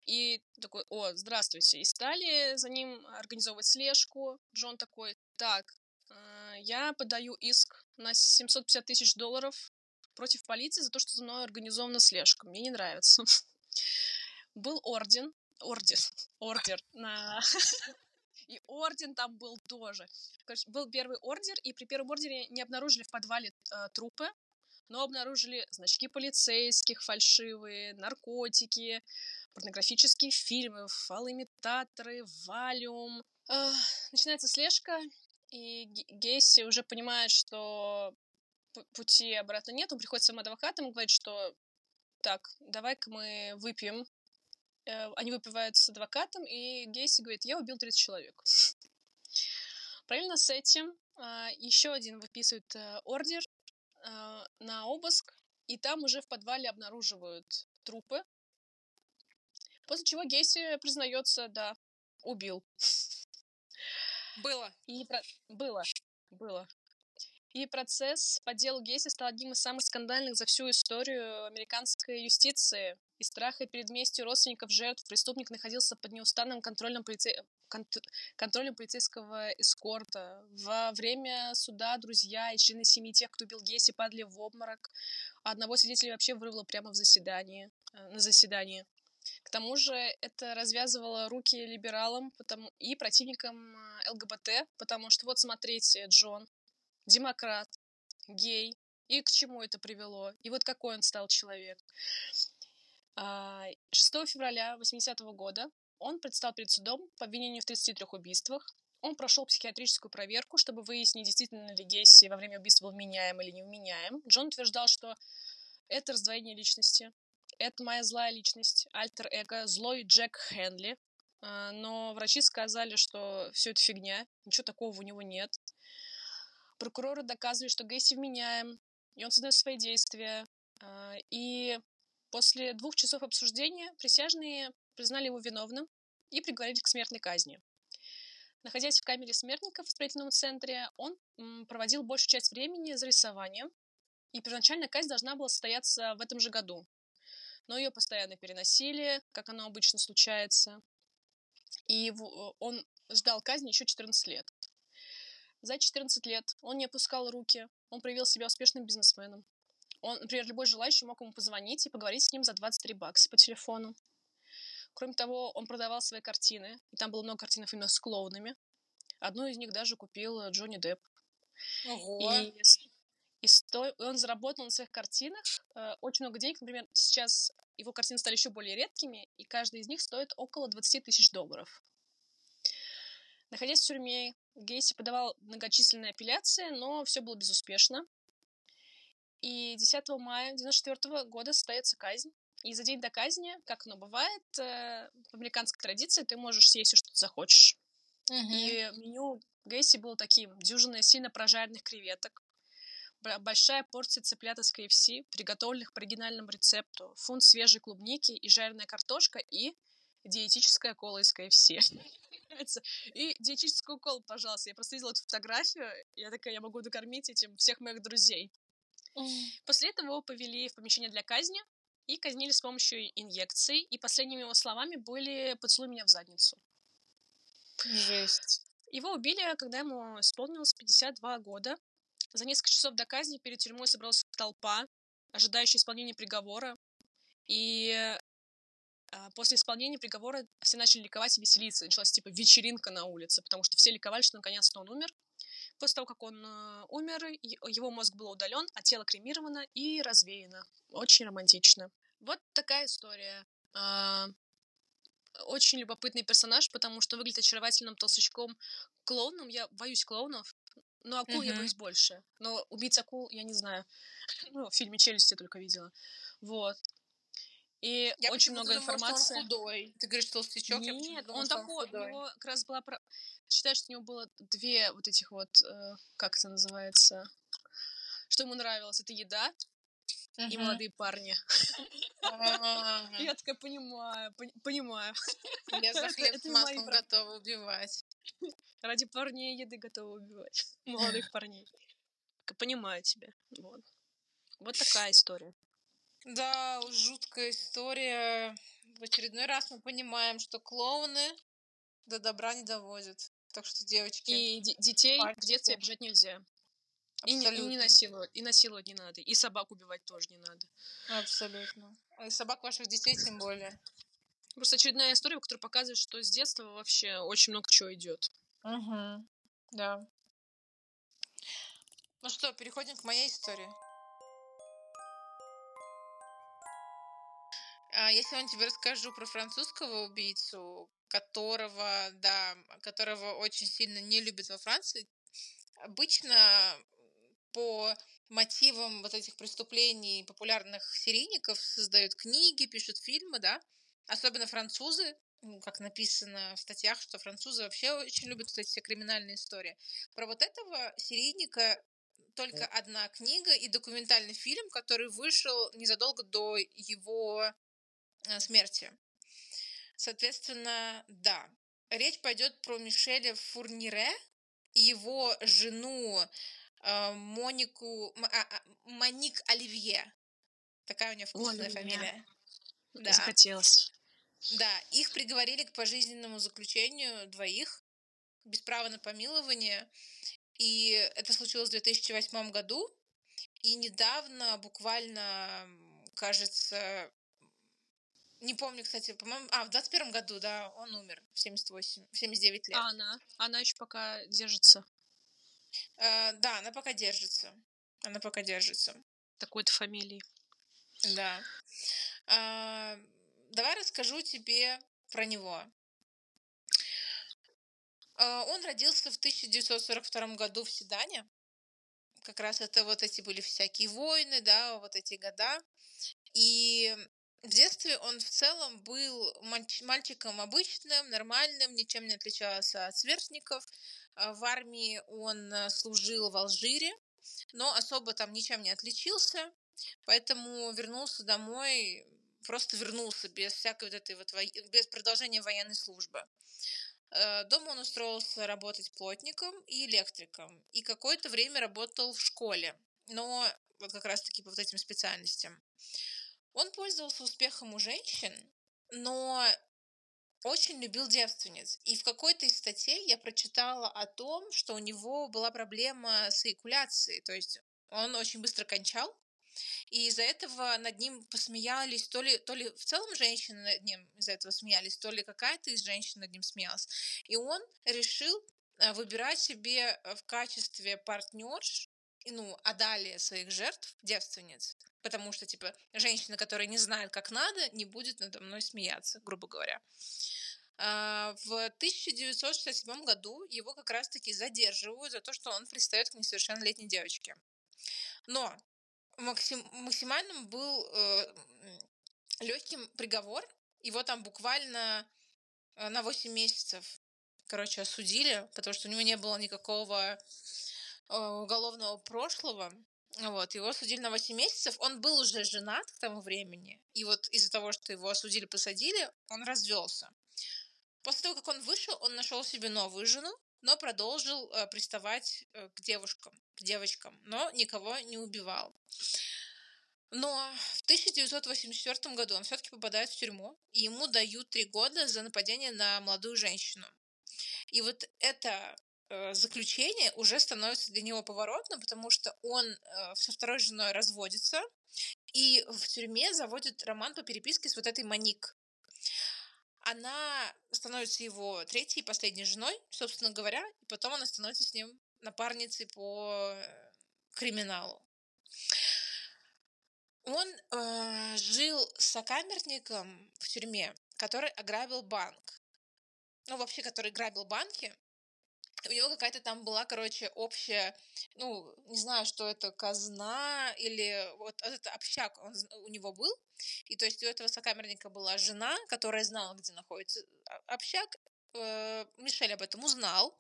И такой, о, здравствуйте. И стали за ним организовывать слежку. Джон такой, так, я подаю иск на 750 тысяч долларов против полиции за то, что за мной организована слежка. Мне не нравится. Был орден, ордер, ордер на... И орден там был тоже. Короче, был первый ордер, и при первом ордере не обнаружили в подвале э, трупы, но обнаружили значки полицейских фальшивые, наркотики, порнографические фильмы, фалоимитаторы, валиум. Э, начинается слежка, и Гейси уже понимает, что пути обратно нет, он приходит своим адвокатам и говорит, что так, давай-ка мы выпьем. Э, они выпивают с адвокатом, и Гейси говорит, я убил 30 человек. Параллельно с этим а, еще один выписывает э, ордер а, на обыск, и там уже в подвале обнаруживают трупы. После чего Гейси признается, да, убил. Было. И про... Было. Было. И процесс по делу Гейси стал одним из самых скандальных за всю историю американской юстиции. Из страха перед местью родственников жертв преступник находился под неустанным контролем, полицей... конт... контролем полицейского эскорта. Во время суда друзья и члены семьи тех, кто убил Гейси, падали в обморок. Одного свидетеля вообще вырвало прямо в заседании, э, на заседании. К тому же это развязывало руки либералам потому, и противникам э, ЛГБТ, потому что вот смотрите, Джон, демократ, гей, и к чему это привело, и вот какой он стал человек. 6 а, февраля 80 -го года он предстал перед судом по обвинению в 33 убийствах. Он прошел психиатрическую проверку, чтобы выяснить, действительно ли Гесси во время убийства был вменяем или не вменяем. Джон утверждал, что это раздвоение личности, это моя злая личность, альтер-эго, злой Джек Хенли. А, но врачи сказали, что все это фигня, ничего такого у него нет. Прокуроры доказывали, что Гейси вменяем, и он сознает свои действия. А, и После двух часов обсуждения присяжные признали его виновным и приговорили к смертной казни. Находясь в камере смертников в исправительном центре, он проводил большую часть времени за рисованием, и первоначально казнь должна была состояться в этом же году. Но ее постоянно переносили, как оно обычно случается. И он ждал казни еще 14 лет. За 14 лет он не опускал руки, он проявил себя успешным бизнесменом. Он, например, любой желающий мог ему позвонить и поговорить с ним за 23 бакса по телефону. Кроме того, он продавал свои картины, и там было много картин именно с клоунами. Одну из них даже купил Джонни Депп. Ого. И, и сто... он заработал на своих картинах э, очень много денег. Например, сейчас его картины стали еще более редкими, и каждая из них стоит около 20 тысяч долларов. Находясь в тюрьме, Гейси подавал многочисленные апелляции, но все было безуспешно. И 10 мая 1994 года состоится казнь. И за день до казни, как оно бывает, э, в американской традиции ты можешь съесть все, что ты захочешь. Uh-huh. И меню Гейси было таким. Дюжина сильно прожаренных креветок, большая порция цыплята с KFC, приготовленных по оригинальному рецепту, фунт свежей клубники и жареная картошка и диетическая кола из KFC. И диетическую колу, пожалуйста. Я просто видела эту фотографию. Я такая, я могу докормить этим всех моих друзей. После этого его повели в помещение для казни и казнили с помощью инъекций. И последними его словами были «поцелуй меня в задницу». Жесть. Его убили, когда ему исполнилось 52 года. За несколько часов до казни перед тюрьмой собралась толпа, ожидающая исполнения приговора. И а, после исполнения приговора все начали ликовать и веселиться. Началась типа вечеринка на улице, потому что все ликовали, что наконец-то он умер. После того, как он э, умер, его мозг был удален, а тело кремировано и развеяно. Очень романтично. Вот такая история. А, очень любопытный персонаж, потому что выглядит очаровательным толстячком клоуном. Я боюсь клоунов, но акул uh-huh. я боюсь больше. Но убийц акул я не знаю. ну, в фильме «Челюсти» только видела. Вот. И я очень много думала, информации. Что он худой. Ты говоришь толстячок, Нет, я думала, он такой, он у него как раз была... Про... Считаю, что у него было две вот этих вот, э, как это называется, что ему нравилось, это еда uh-huh. и молодые парни. Я такая понимаю, понимаю. Я за хлеб с маслом готова убивать. Ради парней еды готова убивать. Молодых парней. Понимаю тебя. Вот. Вот такая история. Да, жуткая история. В очередной раз мы понимаем, что клоуны до добра не доводят. Так что, девочки... И детей пальчики. в детстве обижать нельзя. И не, и не насиловать. И насиловать не надо. И собак убивать тоже не надо. Абсолютно. И собак ваших детей тем более. Просто очередная история, которая показывает, что с детства вообще очень много чего идет. Угу. Да. Ну что, переходим к моей истории. Я сегодня тебе расскажу про французского убийцу, которого, да, которого очень сильно не любят во Франции. Обычно по мотивам вот этих преступлений популярных серийников создают книги, пишут фильмы, да, особенно французы, как написано в статьях, что французы вообще очень любят вот эти все криминальные истории. Про вот этого серийника только одна книга и документальный фильм, который вышел незадолго до его смерти. Соответственно, да. Речь пойдет про Мишеля Фурнире и его жену э, Монику а, а, Моник Оливье. Такая у нее вкусная Оливье. фамилия. Да. Захотелось. Да, их приговорили к пожизненному заключению двоих без права на помилование. И это случилось в 2008 году. И недавно, буквально, кажется, не помню, кстати, по-моему... А, в 21 году, да, он умер в 78, в 79 лет. А она? Она еще пока держится. Э, да, она пока держится. Она пока держится. Такой-то фамилии. Да. Э, давай расскажу тебе про него. Э, он родился в 1942 году в Седане. Как раз это вот эти были всякие войны, да, вот эти года. И в детстве он в целом был мальчиком обычным, нормальным, ничем не отличался от сверстников. А, в армии он э, служил в Алжире, но особо там ничем не отличился, поэтому вернулся домой просто вернулся без всякой вот этой вот, без продолжения военной службы. Э, дома он устроился работать плотником и электриком. И какое-то время работал в школе. Но вот как раз-таки по вот этим специальностям. Он пользовался успехом у женщин, но очень любил девственниц. И в какой-то из статей я прочитала о том, что у него была проблема с эякуляцией. То есть он очень быстро кончал, и из-за этого над ним посмеялись, то ли, то ли в целом женщины над ним из-за этого смеялись, то ли какая-то из женщин над ним смеялась. И он решил э, выбирать себе э, в качестве партнерш, ну, далее своих жертв, девственниц, потому что, типа, женщина, которая не знает, как надо, не будет надо мной смеяться, грубо говоря. А, в 1967 году его как раз-таки задерживают за то, что он пристает к несовершеннолетней девочке. Но максим, максимальным был э, легким приговор. Его там буквально э, на 8 месяцев, короче, осудили, потому что у него не было никакого уголовного прошлого. Вот, его осудили на 8 месяцев. Он был уже женат к тому времени. И вот из-за того, что его осудили, посадили, он развелся. После того, как он вышел, он нашел себе новую жену, но продолжил э, приставать э, к девушкам, к девочкам, но никого не убивал. Но в 1984 году он все-таки попадает в тюрьму, и ему дают три года за нападение на молодую женщину. И вот это заключение уже становится для него поворотным, потому что он э, со второй женой разводится и в тюрьме заводит роман по переписке с вот этой Маник она становится его третьей и последней женой, собственно говоря, и потом она становится с ним напарницей по э, криминалу. Он э, жил с сокамерником в тюрьме, который ограбил банк. Ну, вообще, который грабил банки у него какая-то там была, короче, общая, ну, не знаю, что это, казна или вот этот общак он, у него был. И то есть у этого сокамерника была жена, которая знала, где находится общак. Э, Мишель об этом узнал,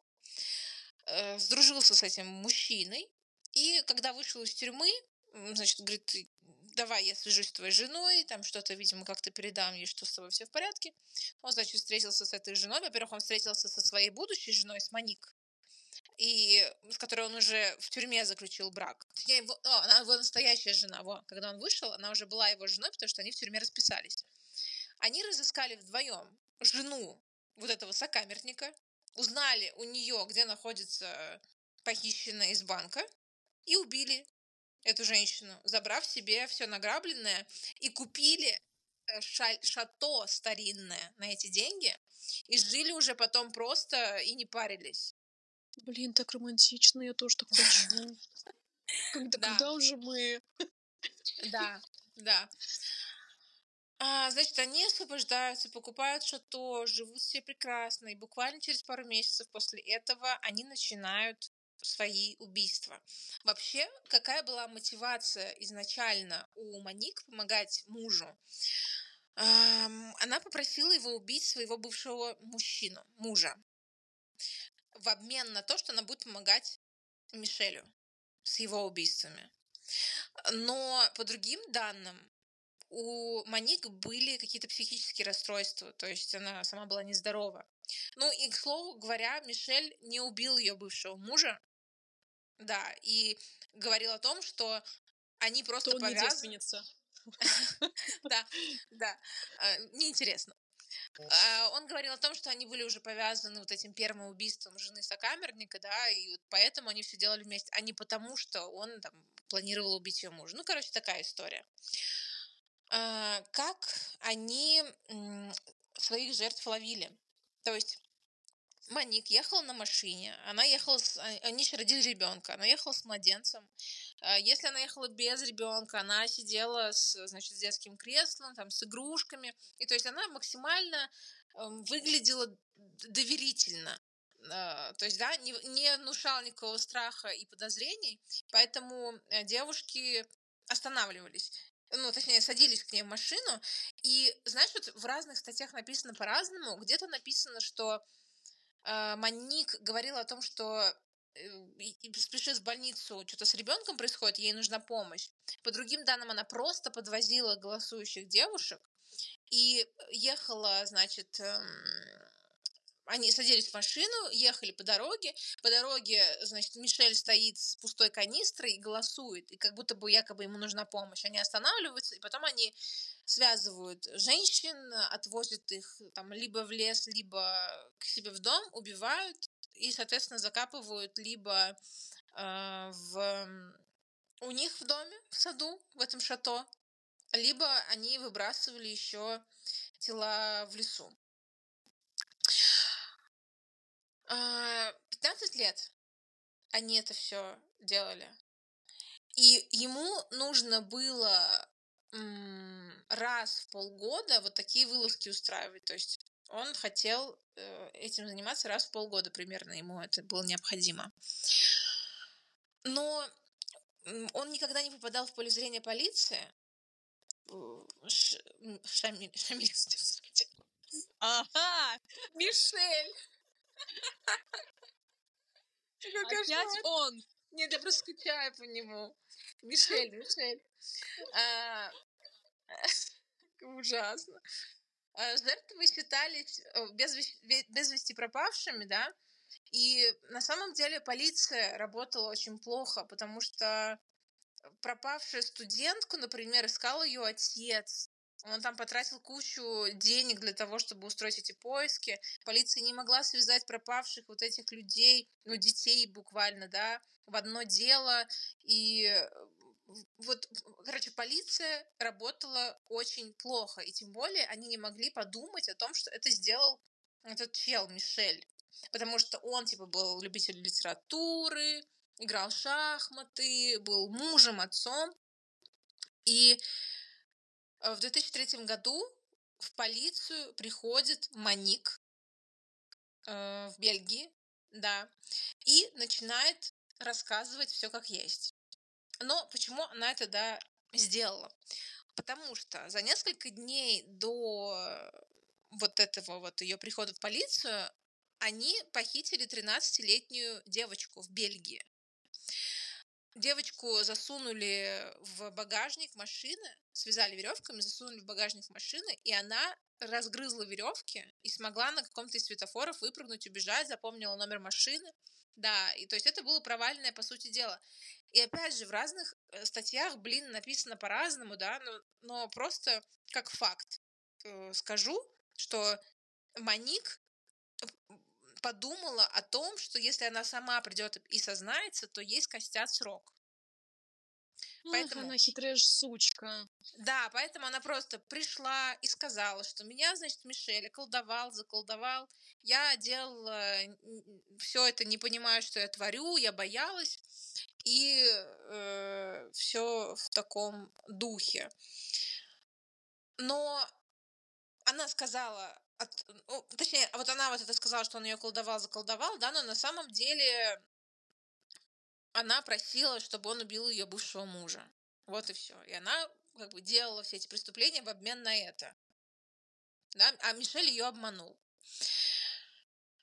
э, сдружился с этим мужчиной. И когда вышел из тюрьмы, значит, говорит, давай я свяжусь с твоей женой, там что-то, видимо, как-то передам ей, что с тобой все в порядке. Он, значит, встретился с этой женой. Во-первых, он встретился со своей будущей женой, с Моник, и с которой он уже в тюрьме заключил брак. Его, о, она его настоящая жена. Во, когда он вышел, она уже была его женой, потому что они в тюрьме расписались. Они разыскали вдвоем жену вот этого сокамерника, узнали у нее, где находится похищенная из банка, и убили эту женщину, забрав себе все награбленное, и купили э, шато старинное на эти деньги, и жили уже потом просто и не парились. Блин, так романтично, я тоже так хочу. Когда, да. когда уже мы? Да, да. А, значит, они освобождаются, покупают шато, живут все прекрасно, и буквально через пару месяцев после этого они начинают свои убийства. Вообще, какая была мотивация изначально у Маник помогать мужу? Она попросила его убить своего бывшего мужчину, мужа, в обмен на то, что она будет помогать Мишелю с его убийствами. Но по другим данным, у Маник были какие-то психические расстройства, то есть она сама была нездорова. Ну и, к слову говоря, Мишель не убил ее бывшего мужа, да, и говорил о том, что они просто повязаны. Да, да, а, неинтересно. А, он говорил о том, что они были уже повязаны вот этим первым убийством жены сокамерника, да, и вот поэтому они все делали вместе, а не потому, что он там планировал убить ее мужа. Ну, короче, такая история. А, как они своих жертв ловили? То есть Маник ехала на машине, она ехала, с, а, они еще родили ребенка, она ехала с младенцем. А, если она ехала без ребенка, она сидела с, значит, с детским креслом, там, с игрушками. И то есть она максимально эм, выглядела доверительно. А, то есть, да, не, не внушала никакого страха и подозрений, поэтому э, девушки останавливались ну, точнее, садились к ней в машину, и, знаешь, вот в разных статьях написано по-разному, где-то написано, что э, Маник говорила о том, что э, спешит в больницу, что-то с ребенком происходит, ей нужна помощь. По другим данным, она просто подвозила голосующих девушек, и ехала, значит, эм, они садились в машину, ехали по дороге. По дороге, значит, Мишель стоит с пустой канистрой и голосует. И как будто бы якобы ему нужна помощь. Они останавливаются, и потом они связывают женщин, отвозят их там либо в лес, либо к себе в дом, убивают и, соответственно, закапывают либо э, в у них в доме, в саду, в этом шато, либо они выбрасывали еще тела в лесу. 15 а, лет они это все делали. И ему нужно было раз в полгода вот такие вылазки устраивать. То есть он хотел э, этим заниматься раз в полгода примерно, ему это было необходимо. Но он никогда не попадал в поле зрения полиции. Шамиль, Шамиль, Ага, Мишель. Опять он. Нет, я просто скучаю по нему. Мишель, Мишель. А, ужасно. А, жертвы считались без, без вести пропавшими, да, и на самом деле полиция работала очень плохо, потому что пропавшую студентку, например, искал ее отец. Он там потратил кучу денег для того, чтобы устроить эти поиски. Полиция не могла связать пропавших вот этих людей, ну, детей буквально, да, в одно дело. И э, вот, короче, полиция работала очень плохо. И тем более они не могли подумать о том, что это сделал этот чел Мишель. Потому что он, типа, был любителем литературы, играл в шахматы, был мужем, отцом. И в 2003 году в полицию приходит Маник э, в Бельгии, да, и начинает рассказывать все как есть. Но почему она это, да, сделала? Потому что за несколько дней до вот этого вот ее прихода в полицию они похитили 13-летнюю девочку в Бельгии. Девочку засунули в багажник машины, связали веревками, засунули в багажник машины, и она разгрызла веревки и смогла на каком-то из светофоров выпрыгнуть, убежать, запомнила номер машины. Да, и то есть это было провальное, по сути дела. И опять же, в разных э, статьях, блин, написано по-разному, да, но, но просто как факт э, скажу, что Маник подумала о том, что если она сама придет и сознается, то ей скостят срок. Ах, поэтому она хитрая сучка. Да, поэтому она просто пришла и сказала, что меня, значит, Мишель колдовал, заколдовал. Я делала все это, не понимая, что я творю, я боялась. И э, все в таком духе. Но она сказала от, ну, точнее, вот она вот это сказала, что он ее колдовал, заколдовал, да, но на самом деле она просила, чтобы он убил ее бывшего мужа. Вот и все. И она как бы делала все эти преступления в обмен на это. Да? А Мишель ее обманул.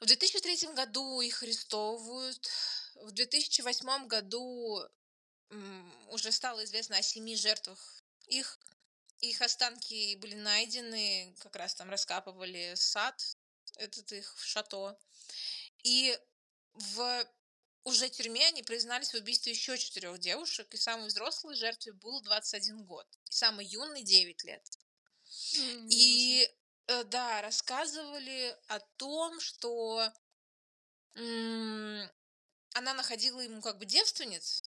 В 2003 году их арестовывают. В 2008 году уже стало известно о семи жертвах их их останки были найдены, как раз там раскапывали сад, этот их шато. И в уже тюрьме они признались в убийстве еще четырех девушек, и самой взрослой жертве был 21 год, и самый юный 9 лет. Mm-hmm. И э, да, рассказывали о том, что м- она находила ему как бы девственниц,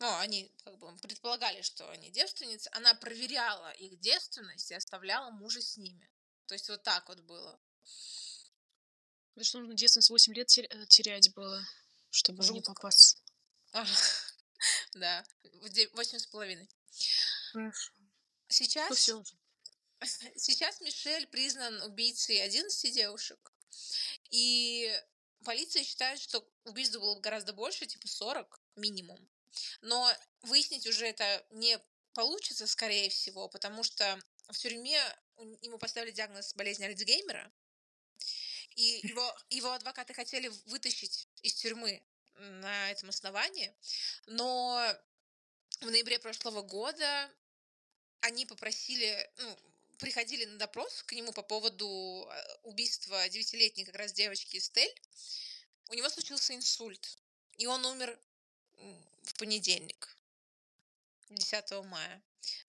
ну, они как бы предполагали, что они девственницы, она проверяла их девственность и оставляла мужа с ними. То есть вот так вот было. Потому что нужно девственность 8 лет э, терять было, чтобы Жутко. не попасть. Да, восемь с половиной. Хорошо. Сейчас... Ну, сейчас Мишель признан убийцей 11 девушек. И полиция считает, что убийств было гораздо больше, типа 40 минимум. Но выяснить уже это не получится, скорее всего, потому что в тюрьме ему поставили диагноз болезни Альцгеймера, и его, его адвокаты хотели вытащить из тюрьмы на этом основании, но в ноябре прошлого года они попросили, ну, приходили на допрос к нему по поводу э, убийства девятилетней как раз девочки Стель, у него случился инсульт, и он умер в понедельник, 10 мая.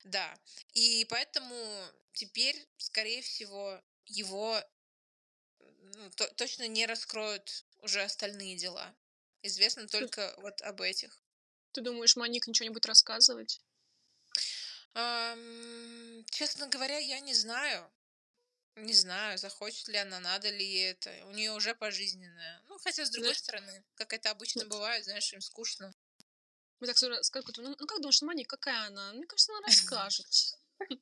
Да. И поэтому теперь, скорее всего, его ну, то, точно не раскроют уже остальные дела. Известно только вот об этих. Ты думаешь, Маник ничего не будет рассказывать? Эм, честно говоря, я не знаю. Не знаю, захочет ли она, надо ли ей это. У нее уже пожизненное. Ну, хотя, с другой да. стороны, как это обычно бывает, знаешь, им скучно. Мы так скажут, ну, ну как думаешь, Маник, какая она? Мне кажется, она расскажет.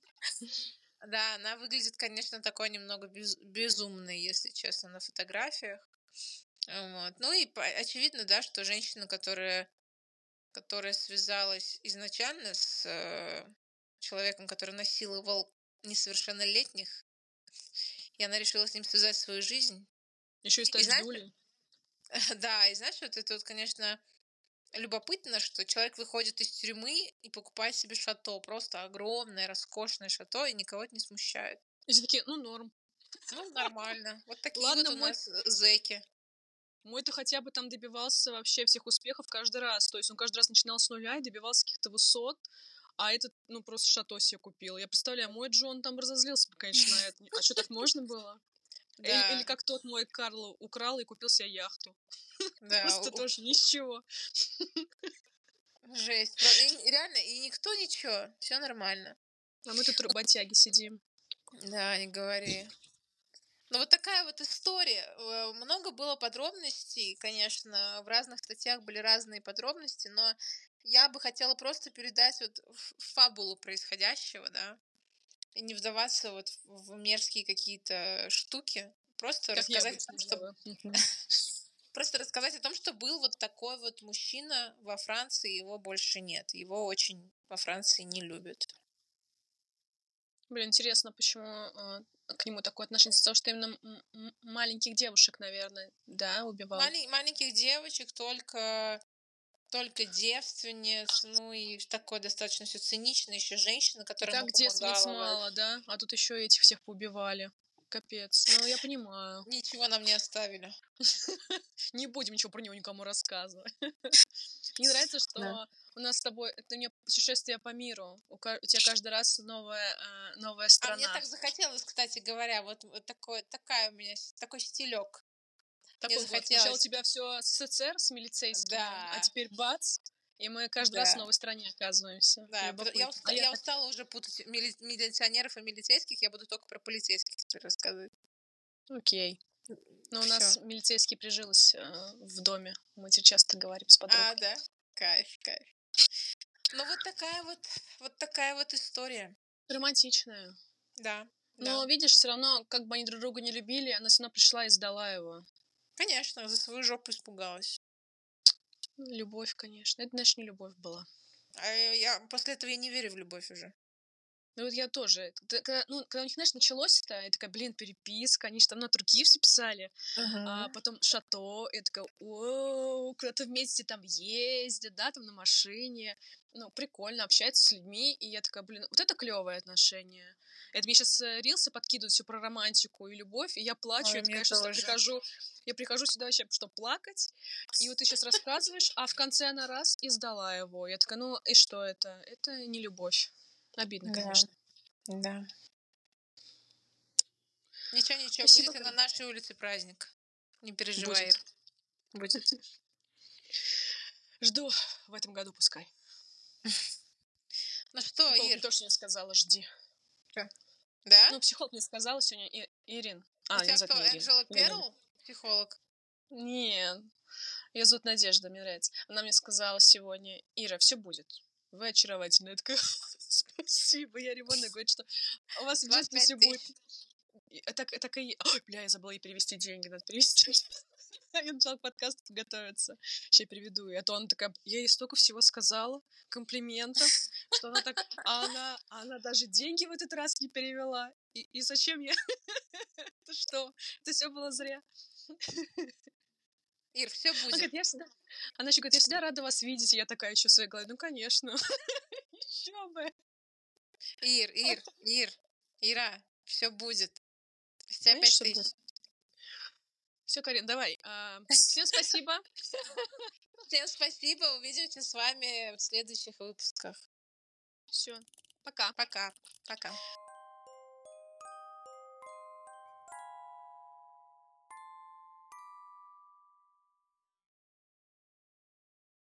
Да, она выглядит, конечно, такой немного без, безумной, если честно, на фотографиях. Вот. Ну и очевидно, да, что женщина, которая, которая связалась изначально с э, человеком, который насиловал несовершеннолетних, и она решила с ним связать свою жизнь. Еще и стать и, знаешь, Да, и знаешь, вот это вот, конечно, любопытно, что человек выходит из тюрьмы и покупает себе шато, просто огромное, роскошное шато, и никого это не смущает. И все такие, ну, норм. Ну, нормально. Вот такие Ладно, вот у мой... нас зэки. Мой-то хотя бы там добивался вообще всех успехов каждый раз. То есть он каждый раз начинал с нуля и добивался каких-то высот, а этот, ну, просто шато себе купил. Я представляю, мой Джон там разозлился, конечно, на это. А что, так можно было? Да. Или, или как тот мой Карл украл и купил себе яхту. Да, Просто у... тоже ничего. Жесть. И, реально, и никто ничего. Все нормально. А мы тут работяги сидим. Да, не говори. Ну вот такая вот история. Э, много было подробностей, конечно, в разных статьях были разные подробности, но я бы хотела просто передать вот фабулу происходящего, да, не вдаваться вот в мерзкие какие-то штуки, просто как рассказать о том, что... Просто рассказать о том, что был вот такой вот мужчина во Франции, его больше нет. Его очень во Франции не любят. Блин, интересно, почему э, к нему такое отношение? Потому что именно маленьких девушек, наверное, да, убивал. Мали- маленьких девочек только только девственниц, ну и такой достаточно все цинично, еще женщина, которая Так девственниц мало, да? А тут еще этих всех поубивали. Капец. Ну, я понимаю. Ничего нам не оставили. Не будем ничего про него никому рассказывать. Мне нравится, что у нас с тобой это не путешествие по миру. У тебя каждый раз новая, а, новая страна. А мне так захотелось, кстати говоря, вот, вот такой, такая у меня такой стилек. Такой вот. Сначала у тебя все СССР с милицейским, да. а теперь бац, и мы каждый да. раз в новой стране оказываемся. Да, я, уста- я, я устала уже путать мили- милиционеров и милицейских, я буду только про полицейских теперь рассказывать. Окей. Но ну, у нас милицейский прижилось э, в доме. Мы тебе часто говорим с подругой. А, да? Кайф, кайф. Ну вот такая вот, вот такая вот история. Романтичная. Да. Но да. видишь, все равно, как бы они друг друга не любили, она все равно пришла и сдала его. Конечно, за свою жопу испугалась. Любовь, конечно. Это, значит, не любовь была. А я после этого я не верю в любовь уже. Ну вот я тоже. Когда, ну, когда у них, знаешь, началось это, я такая, блин, переписка, они же там на другие все писали. Uh-huh. А потом шато, я такая, о, куда-то вместе там ездят, да, там на машине. Ну, прикольно, общаются с людьми. И я такая, блин, вот это клевое отношение. Это мне сейчас э, рилсы подкидывают все про романтику и любовь, и я плачу, Ой, я такая, что прихожу, я прихожу сюда вообще, чтобы плакать, и вот ты сейчас рассказываешь, а в конце она раз и сдала его. Я такая, ну и что это? Это не любовь. Обидно, да. конечно. Да. Ничего, ничего, Спасибо, будет и на нашей улице праздник. Не переживай. Будет. будет. Жду в этом году, пускай. Ну что, Ир? То, что я сказала, жди. Да? Ну, психолог мне сказала сегодня, Ирин. А, У тебя кто, Энджела Перл? Психолог? Нет. Ее зовут Надежда, мне нравится. Она мне сказала сегодня, Ира, все будет. Вы очаровательная. Я такая, спасибо. Я ребенок говорит, что у вас в жизни все будет. Так, так и... Ой, бля, я забыла ей перевести деньги, надо перевести. Я начала к подкасту готовиться. Сейчас я переведу. И а то она такая... Я ей столько всего сказала, комплиментов, что она так... А она, она даже деньги в этот раз не перевела. И, и зачем я... Это что? Это все было зря. Ир, все будет. Она, говорит, я всегда... Она еще говорит, я всегда рада вас видеть. Я такая еще своей голове, ну, конечно. еще бы. Ир, Ир, Ир, Ира, все будет. Все опять ты. Все, Карин, давай. А, всем спасибо. Всем спасибо. Увидимся с вами в следующих выпусках. Все. Пока. Пока. Пока.